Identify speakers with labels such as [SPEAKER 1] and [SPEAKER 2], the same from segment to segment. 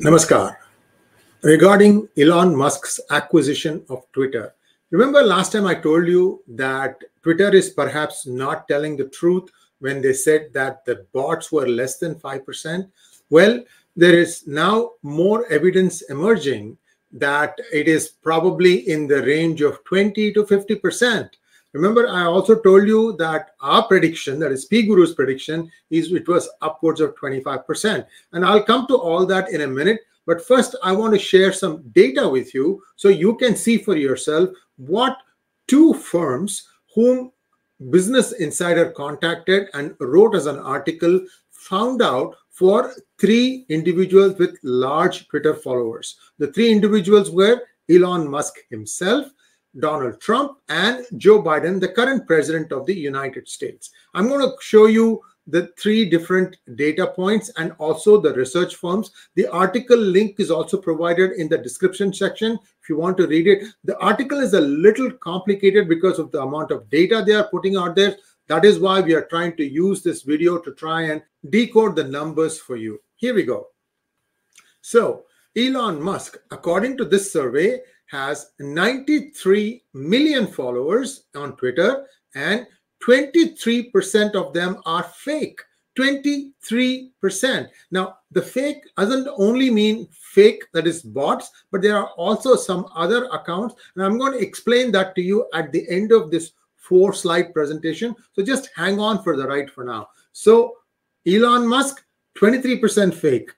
[SPEAKER 1] Namaskar. Regarding Elon Musk's acquisition of Twitter, remember last time I told you that Twitter is perhaps not telling the truth when they said that the bots were less than 5%? Well, there is now more evidence emerging that it is probably in the range of 20 to 50%. Remember, I also told you that our prediction, that is P Guru's prediction, is it was upwards of 25%. And I'll come to all that in a minute. But first, I want to share some data with you so you can see for yourself what two firms whom Business Insider contacted and wrote as an article found out for three individuals with large Twitter followers. The three individuals were Elon Musk himself, Donald Trump, and Joe Biden, the current president of the United States. I'm going to show you the three different data points and also the research firms. The article link is also provided in the description section if you want to read it. The article is a little complicated because of the amount of data they are putting out there. That is why we are trying to use this video to try and decode the numbers for you. Here we go. So, Elon Musk, according to this survey, has 93 million followers on Twitter and 23% of them are fake. 23%. Now, the fake doesn't only mean fake, that is bots, but there are also some other accounts. And I'm going to explain that to you at the end of this four slide presentation. So just hang on for the right for now. So, Elon Musk, 23% fake.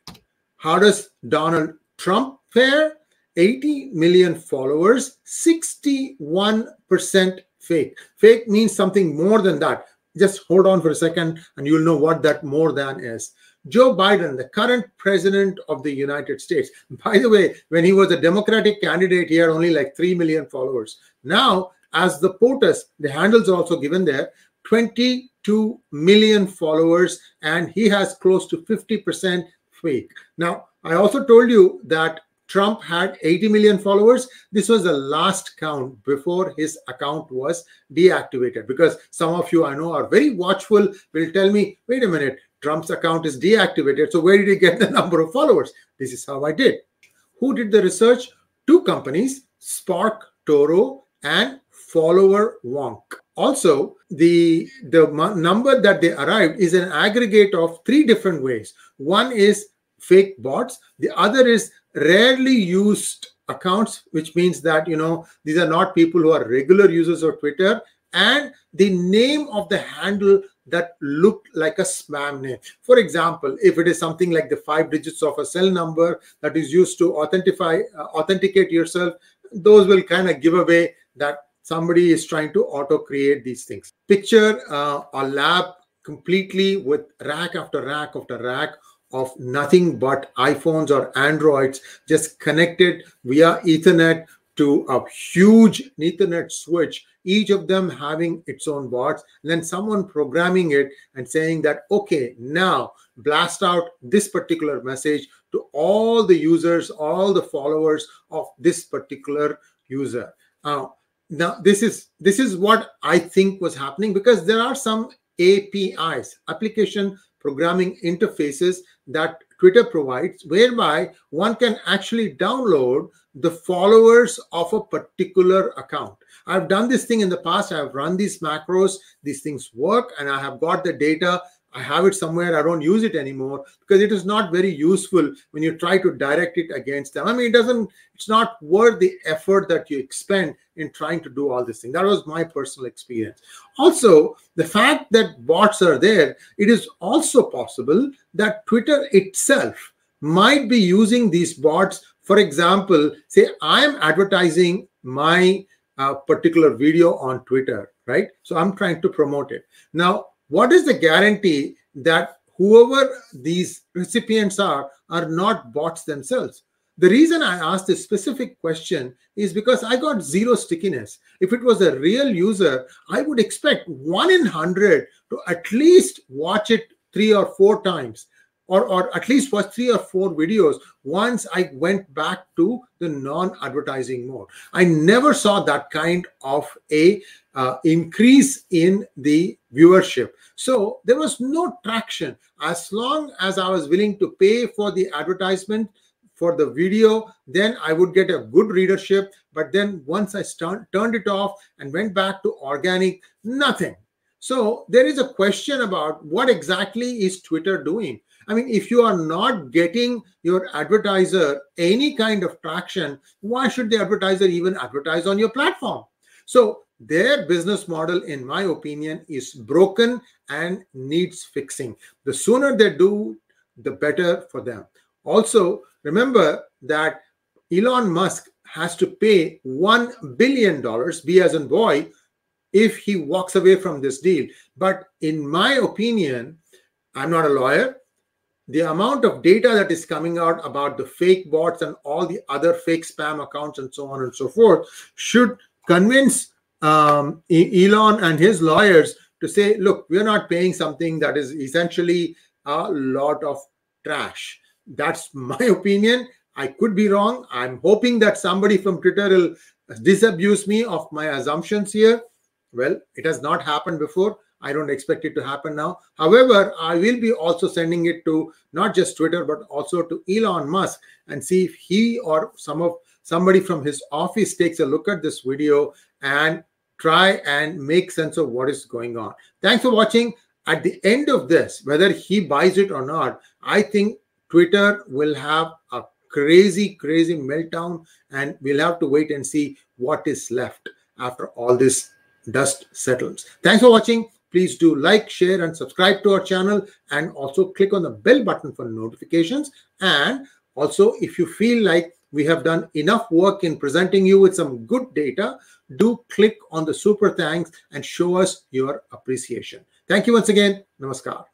[SPEAKER 1] How does Donald Trump fare? 80 million followers, 61% fake. Fake means something more than that. Just hold on for a second and you'll know what that more than is. Joe Biden, the current president of the United States. By the way, when he was a Democratic candidate, he had only like 3 million followers. Now, as the POTUS, the handles are also given there, 22 million followers, and he has close to 50% fake. Now, I also told you that Trump had 80 million followers. This was the last count before his account was deactivated. Because some of you I know are very watchful, will tell me, wait a minute, Trump's account is deactivated. So where did he get the number of followers? This is how I did. Who did the research? Two companies, Spark Toro and Followerwonk. Also, the, the number that they arrived is an aggregate of three different ways. One is fake bots. The other is rarely used accounts, which means that, you know, these are not people who are regular users of Twitter and the name of the handle that looked like a spam name. For example, if it is something like the five digits of a cell number that is used to authentify, uh, authenticate yourself, those will kind of give away that somebody is trying to auto create these things. Picture uh, a lab completely with rack after rack after rack of nothing but iPhones or Androids just connected via Ethernet to a huge Ethernet switch, each of them having its own bots, and then someone programming it and saying that, okay, now blast out this particular message to all the users, all the followers of this particular user. Uh, now, this is this is what I think was happening because there are some APIs, application programming interfaces that Twitter provides, whereby one can actually download the followers of a particular account. I've done this thing in the past. I've run these macros. These things work, and I have got the data I have it somewhere, I don't use it anymore because it is not very useful when you try to direct it against them. I mean, it doesn't, it's not worth the effort that you expend in trying to do all this thing. That was my personal experience. Also, the fact that bots are there, it is also possible that Twitter itself might be using these bots. For example, say I am advertising my uh, particular video on Twitter, right? So I'm trying to promote it. Now, what is the guarantee that whoever these recipients are are not bots themselves? The reason I asked this specific question is because I got zero stickiness. If it was a real user, I would expect one in 100 to at least watch it three or four times or, or at least watch three or four videos once I went back to the non-advertising mode. I never saw that kind of a uh, increase in the viewership. So there was no traction. As long as I was willing to pay for the advertisement for the video, then I would get a good readership. But then once I start, turned it off and went back to organic, nothing. So there is a question about what exactly is Twitter doing? I mean, if you are not getting your advertiser any kind of traction, why should the advertiser even advertise on your platform? So their business model, in my opinion, is broken and needs fixing. The sooner they do, the better for them. Also, remember that Elon Musk has to pay $1 billion, B as in boy, if he walks away from this deal. But in my opinion, I'm not a lawyer. The amount of data that is coming out about the fake bots and all the other fake spam accounts and so on and so forth should convince um, Elon and his lawyers to say, look, we're not paying something that is essentially a lot of trash. That's my opinion. I could be wrong. I'm hoping that somebody from Twitter will disabuse me of my assumptions here. Well, it has not happened before. I don't expect it to happen now. However, I will be also sending it to not just Twitter, but also to Elon Musk and see if he or some of somebody from his office takes a look at this video and try and make sense of what is going on. Thanks for watching. At the end of this, whether he buys it or not, I think Twitter will have a crazy, crazy meltdown, and we'll have to wait and see what is left after all this dust settles. Thanks for watching. Please do like, share, and subscribe to our channel, and also click on the bell button for notifications. And also, if you feel like we have done enough work in presenting you with some good data, do click on the super thanks and show us your appreciation. Thank you once again. Namaskar.